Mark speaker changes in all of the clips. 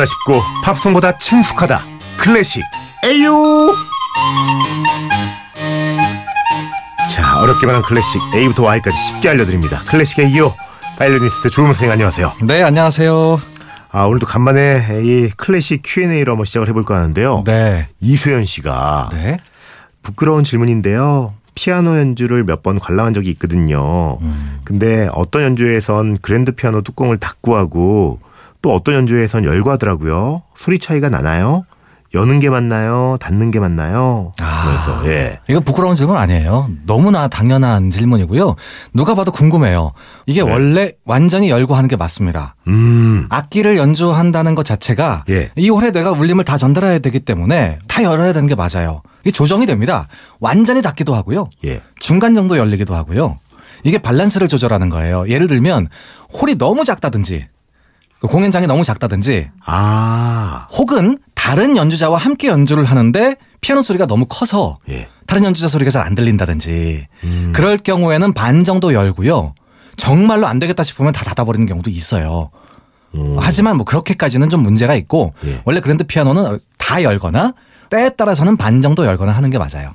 Speaker 1: 팝송보다 쉽고 팝송보다 친숙하다 클래식 A-Yo 자 어렵기만 한 클래식 A부터 Y까지 쉽게 알려드립니다 클래식 A-Yo 바이올리니스트 조용 선생님 안녕하세요
Speaker 2: 네, 안녕하세요.
Speaker 1: 아 오늘도 간만에 이 클래식 Q&A로 한번 시작을 해볼까 하는데요
Speaker 2: 네.
Speaker 1: 이수연 씨가
Speaker 2: 네.
Speaker 1: 부끄러운 질문인데요. 피아노 연주를 몇 번 관람한 적이 있거든요.
Speaker 2: 음.
Speaker 1: 근데 어떤 연주에선 그랜드 피아노 뚜껑을 닫고 하고 또 어떤 연주에선 열고 하더라고요. 소리 차이가 나나요? 여는 게 맞나요? 닫는 게 맞나요?
Speaker 2: 아.
Speaker 1: 그래서 예.
Speaker 2: 이거 부끄러운 질문 아니에요. 너무나 당연한 질문이고요. 누가 봐도 궁금해요. 이게
Speaker 1: 네.
Speaker 2: 원래 완전히 열고 하는 게 맞습니다.
Speaker 1: 음.
Speaker 2: 악기를 연주한다는 것 자체가
Speaker 1: 예.
Speaker 2: 이 홀에 내가 울림을 다 전달해야 되기 때문에 다 열어야 되는 게 맞아요. 이게 조정이 됩니다. 완전히 닫기도 하고요.
Speaker 1: 예.
Speaker 2: 중간 정도 열리기도 하고요. 이게 밸런스를 조절하는 거예요. 예를 들면 홀이 너무 작다든지 그 공연장이 너무 작다든지
Speaker 1: 아.
Speaker 2: 혹은 다른 연주자와 함께 연주를 하는데 피아노 소리가 너무 커서
Speaker 1: 예.
Speaker 2: 다른 연주자 소리가 잘 안 들린다든지
Speaker 1: 음.
Speaker 2: 그럴 경우에는 반 정도 열고요. 정말로 안 되겠다 싶으면 다 닫아버리는 경우도 있어요.
Speaker 1: 음.
Speaker 2: 하지만 뭐 그렇게까지는 좀 문제가 있고
Speaker 1: 예.
Speaker 2: 원래 그랜드 피아노는 다 열거나 때에 따라서는 반 정도 열거나 하는 게 맞아요.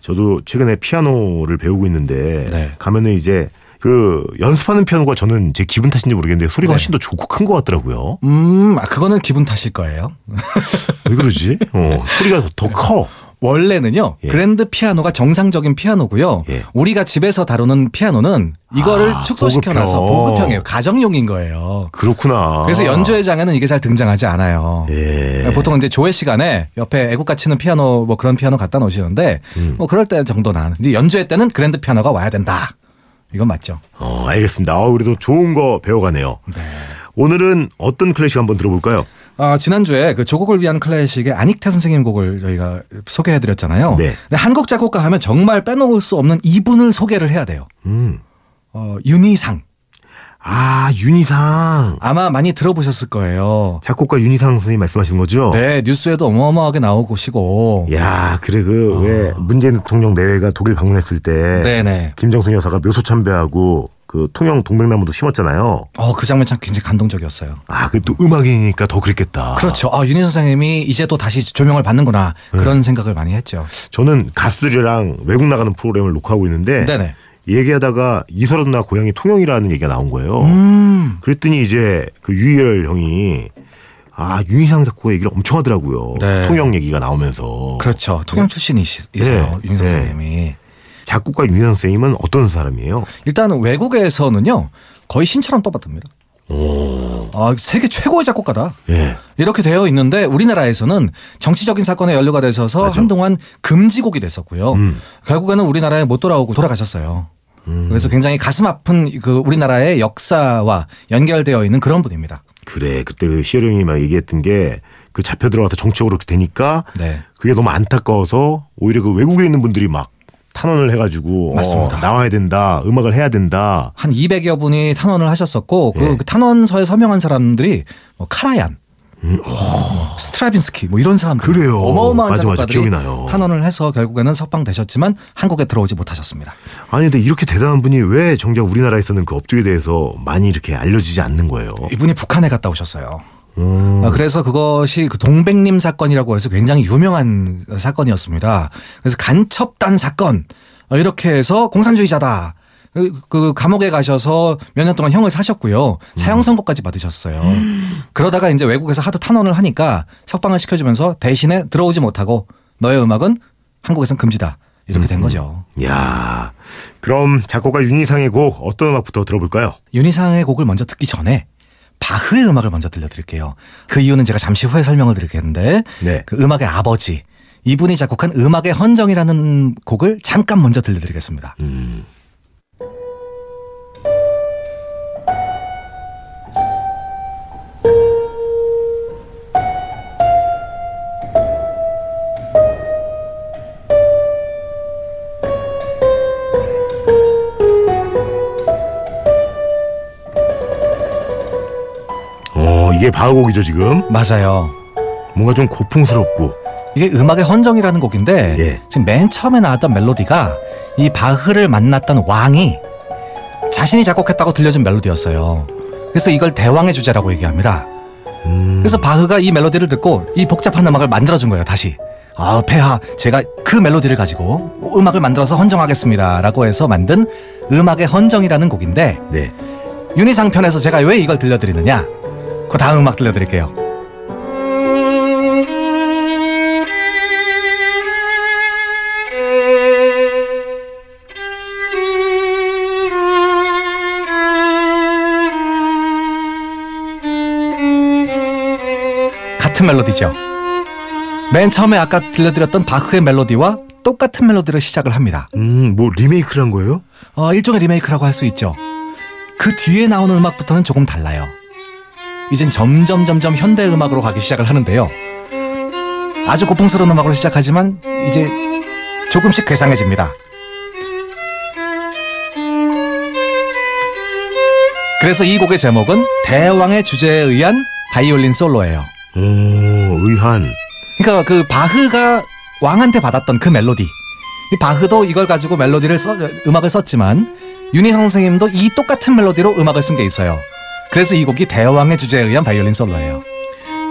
Speaker 1: 저도 최근에 피아노를 배우고 있는데
Speaker 2: 네.
Speaker 1: 가면은 이제 그 연습하는 피아노가 저는 제 기분 탓인지 모르겠는데 소리가
Speaker 2: 네.
Speaker 1: 훨씬 더 좋고 큰 것 같더라고요.
Speaker 2: 음, 아, 그거는 기분 탓일 거예요.
Speaker 1: 왜 그러지? 어, 소리가 더 커.
Speaker 2: 원래는요
Speaker 1: 예.
Speaker 2: 그랜드 피아노가 정상적인 피아노고요.
Speaker 1: 예.
Speaker 2: 우리가 집에서 다루는 피아노는 이거를
Speaker 1: 아,
Speaker 2: 축소시켜놔서
Speaker 1: 보급형.
Speaker 2: 보급형이에요. 가정용인 거예요.
Speaker 1: 그렇구나.
Speaker 2: 그래서 연주회 장에는 이게 잘 등장하지 않아요.
Speaker 1: 예.
Speaker 2: 보통 이제 조회 시간에 옆에 애국가 치는 피아노 뭐 그런 피아노 갖다 놓으시는데
Speaker 1: 음.
Speaker 2: 뭐 그럴 때 정도는 연주회 때는 그랜드 피아노가 와야 된다. 이건 맞죠.
Speaker 1: 어, 알겠습니다. 아, 우리도 좋은 거 배워가네요. 오늘은 어떤 클래식 한번 들어볼까요?
Speaker 2: 아, 지난주에 그 조곡을 위한 클래식의 안익태 선생님 곡을 저희가 소개해드렸잖아요.
Speaker 1: 네.
Speaker 2: 근데 한국 작곡가 하면 정말 빼놓을 수 없는 이분을 소개를 해야 돼요.
Speaker 1: 음.
Speaker 2: 어, 윤희상.
Speaker 1: 아, 윤희상.
Speaker 2: 아마 많이 들어보셨을 거예요.
Speaker 1: 작곡가 윤희상 선생님 말씀하시는 거죠?
Speaker 2: 네, 뉴스에도 어마어마하게 나오시고.
Speaker 1: 야, 그래 그왜 문재인 대통령 내외가 독일 방문했을 때
Speaker 2: 아. 네네.
Speaker 1: 김정숙 여사가 묘소 참배하고 그 통영 동백나무도 심었잖아요.
Speaker 2: 어, 그 장면 참 굉장히 감동적이었어요.
Speaker 1: 아, 그 또 음악이니까 더 그랬겠다.
Speaker 2: 그렇죠. 아, 윤희 선생님이 이제 또 다시 조명을 받는구나. 그런 생각을 많이 했죠.
Speaker 1: 저는 가수들이랑 외국 나가는 프로그램을 녹화하고 있는데
Speaker 2: 네네.
Speaker 1: 얘기하다가 이설아 누나 고향이 통영이라는 얘기가 나온 거예요.
Speaker 2: 음.
Speaker 1: 그랬더니 이제 그 유희열 형이 아 윤희상 작곡가 얘기를 엄청 하더라고요.
Speaker 2: 네.
Speaker 1: 통영 얘기가 나오면서
Speaker 2: 그렇죠. 통영 출신이세요.
Speaker 1: 네.
Speaker 2: 윤희
Speaker 1: 네.
Speaker 2: 선생님이.
Speaker 1: 작곡가 윤희상 선생님은 어떤 사람이에요?
Speaker 2: 일단 외국에서는요. 거의 신처럼 떠받듭니다.
Speaker 1: 오,
Speaker 2: 아, 세계 최고의 작곡가다.
Speaker 1: 예,
Speaker 2: 이렇게 되어 있는데 우리나라에서는 정치적인 사건에 연루가 되셔서
Speaker 1: 맞아.
Speaker 2: 한동안 금지곡이 됐었고요.
Speaker 1: 음.
Speaker 2: 결국에는 우리나라에 못 돌아오고 돌아가셨어요. 그래서 굉장히 가슴 아픈 그 우리나라의 역사와 연결되어 있는 그런 분입니다.
Speaker 1: 그래 그때 그 시열 형이 막 얘기했던 게 그 잡혀 들어가서 정치적으로 그렇게 되니까
Speaker 2: 네.
Speaker 1: 그게 너무 안타까워서 오히려 그 외국에 있는 분들이 막 탄원을 해가지고. 어, 나와야 된다, 음악을 해야 된다.
Speaker 2: 한 200여 분이 탄원을 하셨었고 그,
Speaker 1: 예.
Speaker 2: 그 탄원서에 서명한 사람들이 뭐 카라얀, 뭐 스트라빈스키 뭐 이런 사람들
Speaker 1: 음, 그래요.
Speaker 2: 어마어마한
Speaker 1: 맞아, 맞아.
Speaker 2: 작곡가들이
Speaker 1: 기억이 나요.
Speaker 2: 탄원을 해서 결국에는 석방되셨지만 한국에 들어오지 못하셨습니다.
Speaker 1: 아니 근데 이렇게 대단한 분이 왜 정작 우리나라에서는 그 업적에 대해서 많이 이렇게 알려지지 않는 거예요?
Speaker 2: 이분이 북한에 갔다 오셨어요.
Speaker 1: 음.
Speaker 2: 아, 그래서 그것이 그 동백님 사건이라고 해서 굉장히 유명한 사건이었습니다. 그래서 간첩단 사건 어, 이렇게 해서 공산주의자다. 그- 그 감옥에 가셔서 몇 년 동안 형을 사셨고요. 사형 선고까지 받으셨어요. 그러다가 이제 외국에서 하도 탄원을 하니까 석방을 시켜주면서 대신에 들어오지 못하고 너의 음악은 한국에선 금지다. 이렇게 된 거죠.
Speaker 1: 야, 그럼 작곡가 윤희상의 곡 어떤 음악부터 들어볼까요?
Speaker 2: 윤희상의 곡을 먼저 듣기 전에 바흐의 음악을 먼저 들려드릴게요. 그 이유는 제가 잠시 후에 설명을 드리겠는데
Speaker 1: 네.
Speaker 2: 그 음악의 아버지 이분이 작곡한 음악의 헌정이라는 곡을 잠깐 먼저 들려드리겠습니다.
Speaker 1: 음. 이게 바흐곡이죠, 지금?
Speaker 2: 맞아요.
Speaker 1: 뭔가 좀 고풍스럽고.
Speaker 2: 이게 음악의 헌정이라는 곡인데
Speaker 1: 예.
Speaker 2: 지금 맨 처음에 나왔던 멜로디가 이 바흐를 만났던 왕이 자신이 작곡했다고 들려준 멜로디였어요. 그래서 이걸 대왕의 주제라고 얘기합니다.
Speaker 1: 음.
Speaker 2: 그래서 바흐가 이 멜로디를 듣고 이 복잡한 음악을 만들어준 거예요, 다시. 아, 폐하, 제가 그 멜로디를 가지고 음악을 만들어서 헌정하겠습니다. 라고 해서 만든 음악의 헌정이라는 곡인데,
Speaker 1: 네.
Speaker 2: 윤희상 편에서 제가 왜 이걸 들려드리느냐? 그 다음 음악 들려드릴게요. 같은 멜로디죠. 맨 처음에 아까 들려드렸던 바흐의 멜로디와 똑같은 멜로디를 시작을 합니다.
Speaker 1: 음, 뭐 리메이크를 한 거예요?
Speaker 2: 어, 일종의 리메이크라고 할 수 있죠. 그 뒤에 나오는 음악부터는 조금 달라요. 이젠 점점 점점 현대 음악으로 가기 시작을 하는데요. 아주 고풍스러운 음악으로 시작하지만 이제 조금씩 괴상해집니다. 그래서 이 곡의 제목은 대왕의 주제에 의한 바이올린 솔로예요.
Speaker 1: 오, 의한.
Speaker 2: 그러니까 그 바흐가 왕한테 받았던 그 멜로디. 이 바흐도 이걸 가지고 멜로디를 써 음악을 썼지만 윤희 선생님도 이 똑같은 멜로디로 음악을 쓴 게 있어요. 그래서 이 곡이 대왕의 주제에 의한 바이올린 솔로예요.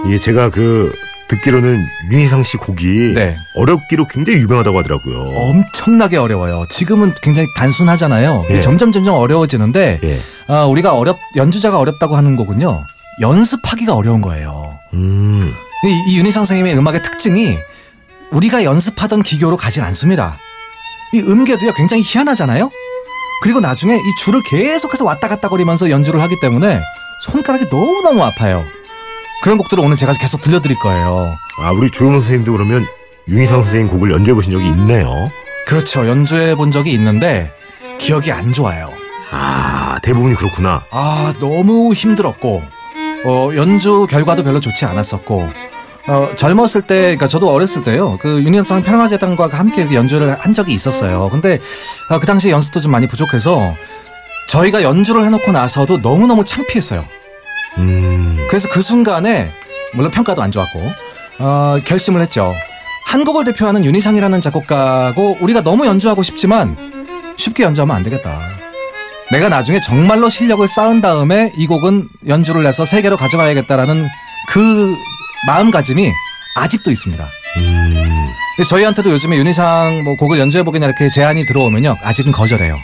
Speaker 1: 이게 제가 그 듣기로는 윤희상 씨 곡이
Speaker 2: 네.
Speaker 1: 어렵기로 굉장히 유명하다고 하더라고요.
Speaker 2: 엄청나게 어려워요. 지금은 굉장히 단순하잖아요.
Speaker 1: 예.
Speaker 2: 점점 점점 어려워지는데
Speaker 1: 예.
Speaker 2: 아, 우리가 어렵 연주자가 어렵다고 하는 거군요. 연습하기가 어려운 거예요.
Speaker 1: 음.
Speaker 2: 이, 이 윤희상 선생님의 음악의 특징이 우리가 연습하던 기교로 가진 않습니다. 이 음계도요 굉장히 희한하잖아요. 그리고 나중에 이 줄을 계속해서 왔다 갔다 거리면서 연주를 하기 때문에 손가락이 너무너무 아파요. 그런 곡들을 오늘 제가 계속 들려드릴 거예요.
Speaker 1: 아, 우리 조용호 선생님도 그러면 윤희상 선생님 곡을 연주해 보신 적이 있네요.
Speaker 2: 그렇죠. 연주해 본 적이 있는데 기억이 안 좋아요.
Speaker 1: 아, 대부분이 그렇구나.
Speaker 2: 아, 너무 힘들었고, 어, 연주 결과도 별로 좋지 않았었고, 어, 젊었을 때, 그러니까 저도 어렸을 때요, 그 윤현상 평화재단과 함께 그 연주를 한 적이 있었어요. 근데 어, 그 당시에 연습도 좀 많이 부족해서 저희가 연주를 해놓고 나서도 너무너무 창피했어요.
Speaker 1: 음.
Speaker 2: 그래서 그 순간에, 물론 평가도 안 좋았고, 어, 결심을 했죠. 한국을 대표하는 윤희상이라는 작곡가고 우리가 너무 연주하고 싶지만 쉽게 연주하면 안 되겠다. 내가 나중에 정말로 실력을 쌓은 다음에 이 곡은 연주를 해서 세계로 가져가야겠다라는 그 마음가짐이 아직도 있습니다.
Speaker 1: 음.
Speaker 2: 근데 저희한테도 요즘에 윤희상 뭐 곡을 연주해보겠냐 이렇게 제안이 들어오면요. 아직은 거절해요.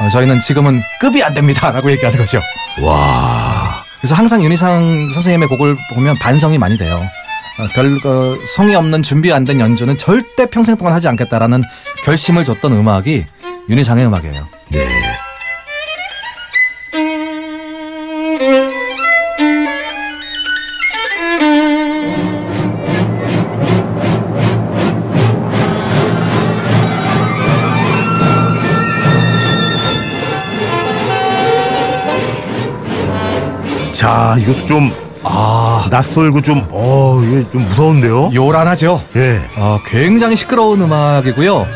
Speaker 2: 어, 저희는 지금은 급이 안 됩니다 라고 얘기하는 거죠.
Speaker 1: 와.
Speaker 2: 그래서 항상 윤희상 선생님의 곡을 보면 반성이 많이 돼요. 어, 별 어, 성의 없는 준비 안 된 연주는 절대 평생 동안 하지 않겠다라는 결심을 줬던 음악이 윤희상의 음악이에요.
Speaker 1: 네. 자, 이것도 좀
Speaker 2: 아
Speaker 1: 낯설고 좀, 어, 이게 좀 무서운데요?
Speaker 2: 요란하죠.
Speaker 1: 예.
Speaker 2: 어, 굉장히 시끄러운 음악이고요.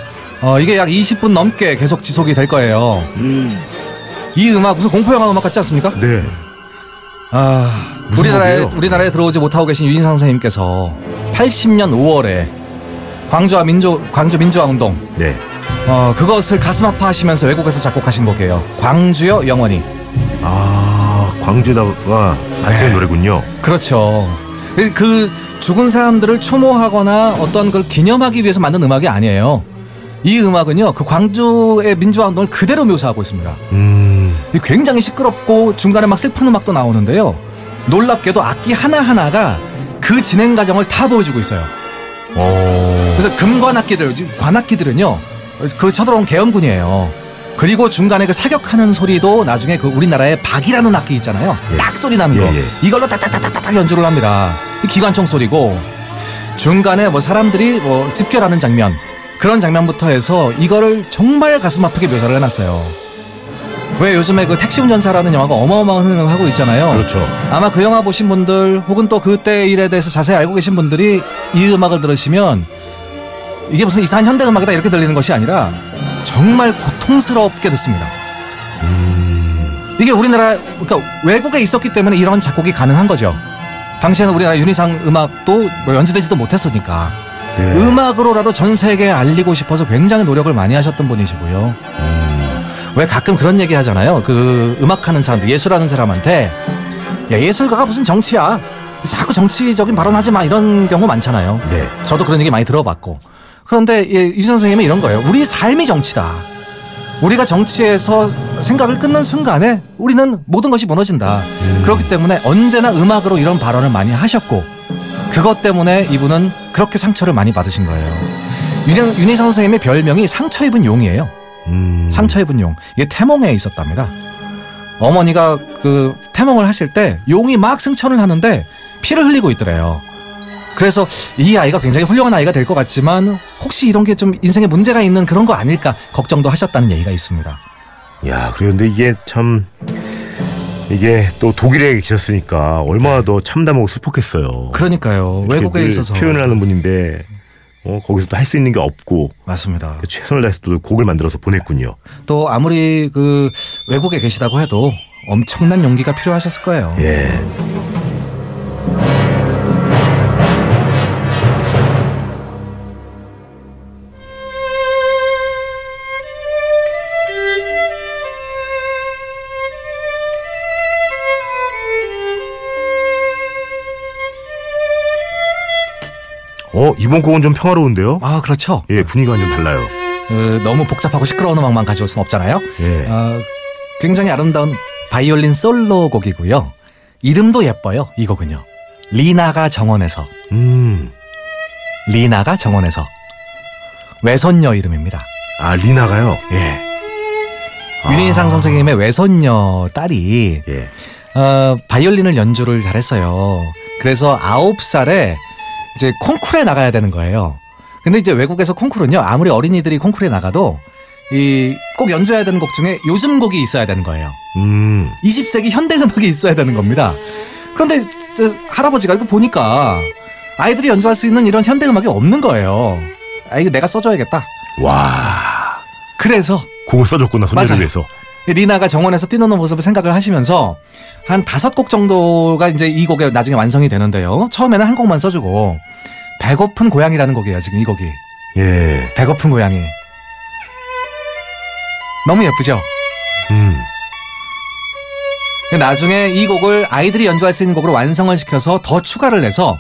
Speaker 2: 어, 이게 약 20분 넘게 계속 지속이 될 거예요.
Speaker 1: 음.
Speaker 2: 이 음악 무슨 공포 영화 음악 같지 않습니까?
Speaker 1: 네.
Speaker 2: 아,
Speaker 1: 무슨
Speaker 2: 우리나라에
Speaker 1: 곡이에요?
Speaker 2: 우리나라에 들어오지 못하고 계신 유진상 선생님께서 80년 5월에 광주와 민주 광주 민주화 운동
Speaker 1: 네.
Speaker 2: 어, 그것을 가슴 아파하시면서 외국에서 작곡하신 곡이에요. 광주여 영원히.
Speaker 1: 아, 광주다가 같이
Speaker 2: 네.
Speaker 1: 한 노래군요.
Speaker 2: 그렇죠. 그- 그 죽은 사람들을 추모하거나 어떤 걸 기념하기 위해서 만든 음악이 아니에요. 이 음악은요, 그 광주의 민주화 운동을 그대로 묘사하고 있습니다.
Speaker 1: 음.
Speaker 2: 이 굉장히 시끄럽고 중간에 막 슬픈 음악도 나오는데요. 놀랍게도 악기 하나하나가 그 진행 과정을 다 보여주고 있어요.
Speaker 1: 어.
Speaker 2: 그래서 금관 악기들, 관악기들은요, 그 쳐들어온 계엄군이에요. 그리고 중간에 그 사격하는 소리도 나중에 그 우리나라의 박이라는 악기 있잖아요.
Speaker 1: 예.
Speaker 2: 딱 소리 나는 거.
Speaker 1: 예, 예.
Speaker 2: 이걸로 딱딱딱딱딱 연주를 합니다. 이 기관총 소리고 중간에 뭐 사람들이 뭐 집결하는 장면 그런 장면부터 해서 이거를 정말 가슴 아프게 묘사를 해놨어요. 왜 요즘에 그 택시 운전사라는 영화가 어마어마한 흥을 하고 있잖아요.
Speaker 1: 그렇죠.
Speaker 2: 아마 그 영화 보신 분들 혹은 또 그때 일에 대해서 자세히 알고 계신 분들이 이 음악을 들으시면 이게 무슨 이상한 현대 음악이다 이렇게 들리는 것이 아니라 정말 고통스럽게 듣습니다. 이게 우리나라 그러니까 외국에 있었기 때문에 이런 작곡이 가능한 거죠. 당시에는 우리나라 윤희상 음악도 뭐 연주되지도 못했으니까
Speaker 1: 네.
Speaker 2: 음악으로라도 전 세계에 알리고 싶어서 굉장히 노력을 많이 하셨던 분이시고요. 왜 가끔 그런 얘기 하잖아요. 그 음악하는 사람들, 예술하는 사람한테 야, 예술가가 무슨 정치야? 자꾸 정치적인 발언하지 마 이런 경우 많잖아요.
Speaker 1: 네.
Speaker 2: 저도 그런 얘기 많이 들어봤고. 그런데 예, 이 선생님은 이런 거예요. 우리 삶이 정치다. 우리가 정치에서 생각을 끊는 순간에 우리는 모든 것이 무너진다. 그렇기 때문에 언제나 음악으로 이런 발언을 많이 하셨고 그것 때문에 이분은 그렇게 상처를 많이 받으신 거예요. 윤, 윤희상 선생님의 별명이 상처 입은 용이에요.
Speaker 1: 음.
Speaker 2: 상처 입은 용. 이게 태몽에 있었답니다. 어머니가 그 태몽을 하실 때 용이 막 승천을 하는데 피를 흘리고 있더래요. 그래서 이 아이가 굉장히 훌륭한 아이가 될 것 같지만 혹시 이런 게 좀 인생에 문제가 있는 그런 거 아닐까 걱정도 하셨다는 얘기가 있습니다.
Speaker 1: 야, 그런데 이게 참 이게 또 독일에 계셨으니까 얼마나 더 참담하고 슬펐겠어요.
Speaker 2: 그러니까요. 외국에
Speaker 1: 늘
Speaker 2: 있어서
Speaker 1: 표현을 하는 분인데 어, 거기서 또 할 수 있는 게 없고
Speaker 2: 맞습니다.
Speaker 1: 최선을 다해서 또 곡을 만들어서 보냈군요.
Speaker 2: 또 아무리 그 외국에 계시다고 해도 엄청난 용기가 필요하셨을 거예요.
Speaker 1: 예. 어, 이번 곡은 좀 평화로운데요?
Speaker 2: 아 그렇죠.
Speaker 1: 예, 분위기가 완전 달라요.
Speaker 2: 어, 너무 복잡하고 시끄러운 음악만 가져올 순 없잖아요.
Speaker 1: 예.
Speaker 2: 어, 굉장히 아름다운 바이올린 솔로 곡이고요. 이름도 예뻐요. 이 곡은요. 리나가 정원에서
Speaker 1: 음.
Speaker 2: 리나가 정원에서 외손녀 이름입니다.
Speaker 1: 아, 리나가요?
Speaker 2: 예. 윤인상 선생님의 외손녀 딸이
Speaker 1: 예.
Speaker 2: 어, 바이올린을 연주를 잘했어요. 그래서 아홉 살에 이제 콩쿠르에 나가야 되는 거예요. 근데 이제 외국에서 콩쿠르는요, 아무리 어린이들이 콩쿠르에 나가도 이 꼭 연주해야 되는 곡 중에 요즘 곡이 있어야 되는 거예요.
Speaker 1: 음.
Speaker 2: 20세기 현대 음악이 있어야 되는 겁니다. 그런데 저 할아버지가 이거 보니까 아이들이 연주할 수 있는 이런 현대 음악이 없는 거예요. 아 이거 내가 써줘야겠다.
Speaker 1: 와.
Speaker 2: 그래서
Speaker 1: 곡을 써줬구나, 손녀를
Speaker 2: 맞아요.
Speaker 1: 위해서.
Speaker 2: 리나가 정원에서 뛰노는 모습을 생각을 하시면서 한 다섯 곡 정도가 이제 이 곡에 나중에 완성이 되는데요. 처음에는 한 곡만 써주고 배고픈 고양이라는 곡이에요. 지금 이 곡이
Speaker 1: 예.
Speaker 2: 배고픈 고양이 너무 예쁘죠.
Speaker 1: 음.
Speaker 2: 나중에 이 곡을 아이들이 연주할 수 있는 곡으로 완성을 시켜서 더 추가를 해서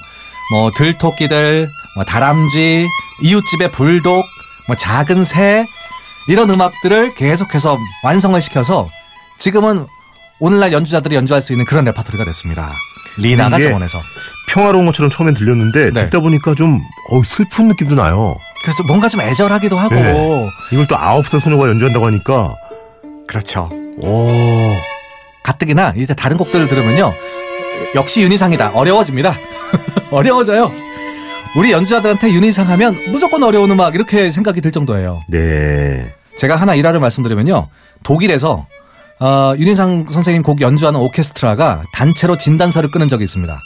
Speaker 2: 뭐 들토끼들, 뭐 다람쥐, 이웃집의 불독, 뭐 작은 새 이런 음악들을 계속해서 완성을 시켜서 지금은 오늘날 연주자들이 연주할 수 있는 그런 레파토리가 됐습니다. 리나가
Speaker 1: 이게
Speaker 2: 정원에서.
Speaker 1: 평화로운 것처럼 처음엔 들렸는데
Speaker 2: 네.
Speaker 1: 듣다 보니까 좀 어, 슬픈 느낌도 나요.
Speaker 2: 그래서 뭔가 좀 애절하기도 하고.
Speaker 1: 네. 이걸 또 아홉 살 소녀가 연주한다고 하니까
Speaker 2: 그렇죠. 오. 가뜩이나 이제 다른 곡들을 들으면요. 역시 윤희상이다. 어려워집니다. 어려워져요. 우리 연주자들한테 윤희상 하면 무조건 어려운 음악 이렇게 생각이 들 정도예요.
Speaker 1: 네.
Speaker 2: 제가 하나 일화를 말씀드리면요. 독일에서 어, 윤희상 선생님 곡 연주하는 오케스트라가 단체로 진단서를 끊은 적이 있습니다.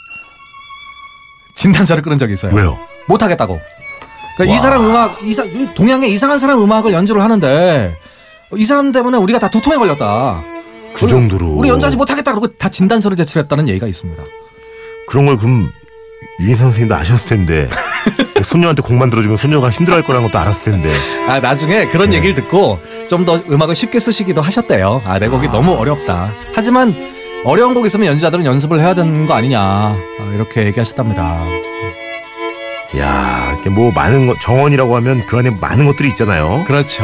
Speaker 2: 진단서를 끊은 적이 있어요.
Speaker 1: 왜요?
Speaker 2: 못하겠다고. 그러니까 이
Speaker 1: 와.
Speaker 2: 사람 음악, 이사, 동양의 이상한 사람 음악을 연주를 하는데 이 사람 때문에 우리가 다 두통에 걸렸다.
Speaker 1: 그 정도로
Speaker 2: 우리 연주하지 못하겠다 그러고 다 진단서를 제출했다는 얘기가 있습니다.
Speaker 1: 그런 걸 그럼 유인 선생님도 아셨을 텐데 손녀한테 곡 만들어주면 손녀가 힘들어할 거라는 것도 알았을 텐데
Speaker 2: 아 나중에 그런
Speaker 1: 네.
Speaker 2: 얘기를 듣고 좀 더 음악을 쉽게 쓰시기도 하셨대요. 아 내 곡이
Speaker 1: 아.
Speaker 2: 너무 어렵다. 하지만 어려운 곡 있으면 연주자들은 연습을 해야 되는 거 아니냐 아, 이렇게 얘기하셨답니다.
Speaker 1: 야 뭐 많은 것 정원이라고 하면 그 안에 많은 것들이 있잖아요.
Speaker 2: 그렇죠.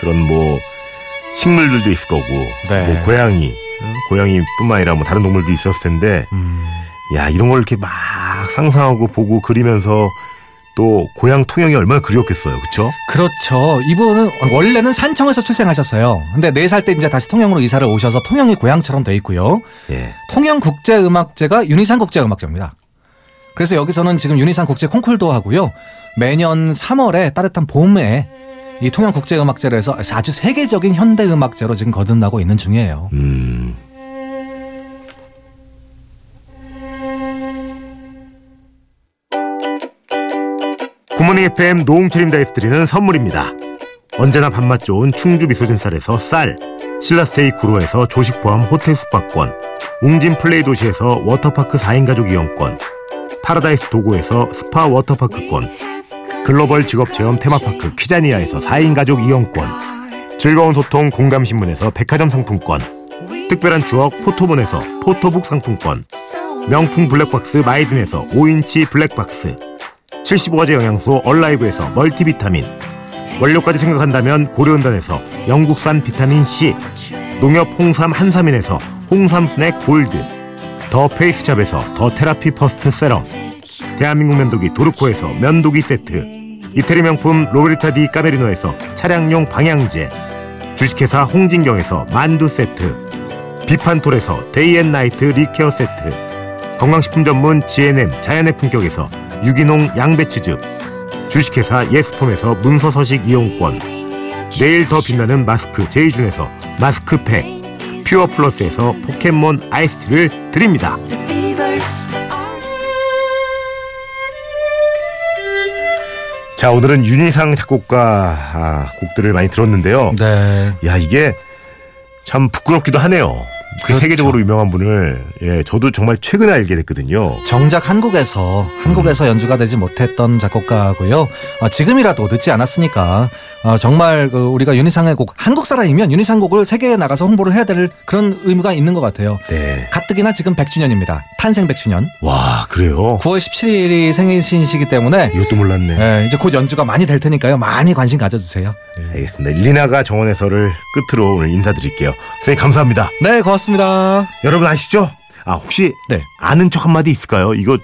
Speaker 1: 그런 뭐 식물들도 있을 거고
Speaker 2: 네.
Speaker 1: 뭐 고양이 어? 고양이뿐만 아니라 뭐 다른 동물도 있었을 텐데
Speaker 2: 음,
Speaker 1: 야 이런 걸 이렇게 막 상상하고 보고 그리면서 또 고향 통영이 얼마나 그리웠겠어요, 그렇죠?
Speaker 2: 그렇죠. 이분은 원래는 산청에서 출생하셨어요. 근데 네 살 때 이제 다시 통영으로 이사를 오셔서 통영이 고향처럼 돼 있고요.
Speaker 1: 예.
Speaker 2: 통영 국제 음악제가 윤희상 국제 음악제입니다. 그래서 여기서는 지금 윤희상 국제 콩쿨도 하고요. 매년 3월에 따뜻한 봄에 이 통영 국제 음악제로 해서 아주 세계적인 현대 음악제로 지금 거듭나고 있는 중이에요.
Speaker 1: 음. 굿모닝 FM 노홍철입니다에서 드리는 선물입니다. 언제나 밥맛 좋은 충주 미소진 쌀에서 쌀, 신라스테이 구로에서 조식 포함 호텔 숙박권, 웅진 플레이 도시에서 워터파크 4인 가족 이용권, 파라다이스 도구에서 스파 워터파크권, 글로벌 직업체험 테마파크 키자니아에서 4인 가족 이용권, 즐거운 소통 공감신문에서 백화점 상품권, 특별한 추억 포토몬에서 포토북 상품권, 명품 블랙박스 마이든에서 5인치 블랙박스 75가지 영양소 얼라이브에서 멀티비타민. 원료까지 생각한다면 고려은단에서 영국산 비타민C 농협 홍삼 한삼인에서 홍삼 순액 골드 더 페이스샵에서 더 테라피 퍼스트 세럼 대한민국 면도기 도르코에서 면도기 세트 이태리 명품 로베르타 디 까메리노에서 차량용 방향제 주식회사 홍진경에서 만두 세트 비판톨에서 day and night lip care 세트 건강식품 전문 GNM 자연의 품격에서 유기농 양배추즙 주식회사 예스폼에서 문서서식 이용권 내일 더 빛나는 마스크 제이준에서 마스크팩 퓨어 플러스에서 포켓몬 아이스를 드립니다. 자 오늘은 윤희상 작곡가 아, 곡들을 많이 들었는데요.
Speaker 2: 네.
Speaker 1: 야 이게 참 부끄럽기도 하네요. 그
Speaker 2: 그렇죠.
Speaker 1: 세계적으로 유명한 분을 예, 저도 정말 최근에 알게 됐거든요.
Speaker 2: 정작 한국에서 한국에서 연주가 되지 못했던 작곡가고요. 어, 지금이라도 늦지 않았으니까 어, 정말 그 우리가 윤희상의 곡 한국 사람이면 윤희상 곡을 세계에 나가서 홍보를 해야 될 그런 의무가 있는 것 같아요.
Speaker 1: 네.
Speaker 2: 가뜩이나 지금 100주년입니다. 탄생 100주년.
Speaker 1: 와 그래요.
Speaker 2: 9월 17일이 생일신이시기 때문에
Speaker 1: 이것도 몰랐네.
Speaker 2: 예, 이제 곧 연주가 많이 될 테니까요. 많이 관심 가져주세요.
Speaker 1: 알겠습니다. 리나가 정원 해설을 끝으로 오늘 인사드릴게요. 선생님 감사합니다.
Speaker 2: 네, 고맙습니다.
Speaker 1: 여러분 아시죠? 아 혹시
Speaker 2: 네.
Speaker 1: 아는 척 한마디 있을까요? 이거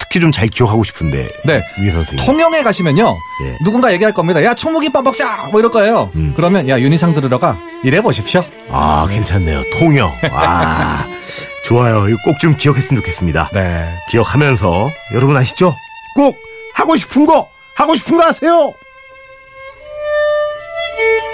Speaker 1: 특히 좀 잘 기억하고 싶은데.
Speaker 2: 네.
Speaker 1: 유 선생님.
Speaker 2: 통영에 가시면요.
Speaker 1: 예.
Speaker 2: 누군가 얘기할 겁니다. 야, 총무김밥 먹자! 뭐 이럴 거예요.
Speaker 1: 음.
Speaker 2: 그러면 야, 윤희상 들으러 가. 이래 보십시오.
Speaker 1: 아 괜찮네요. 통영. 아 좋아요. 이거 꼭좀 기억했으면 좋겠습니다.
Speaker 2: 네.
Speaker 1: 기억하면서 여러분 아시죠? 꼭 하고 싶은 거 하고 싶은 거 하세요. Thank you.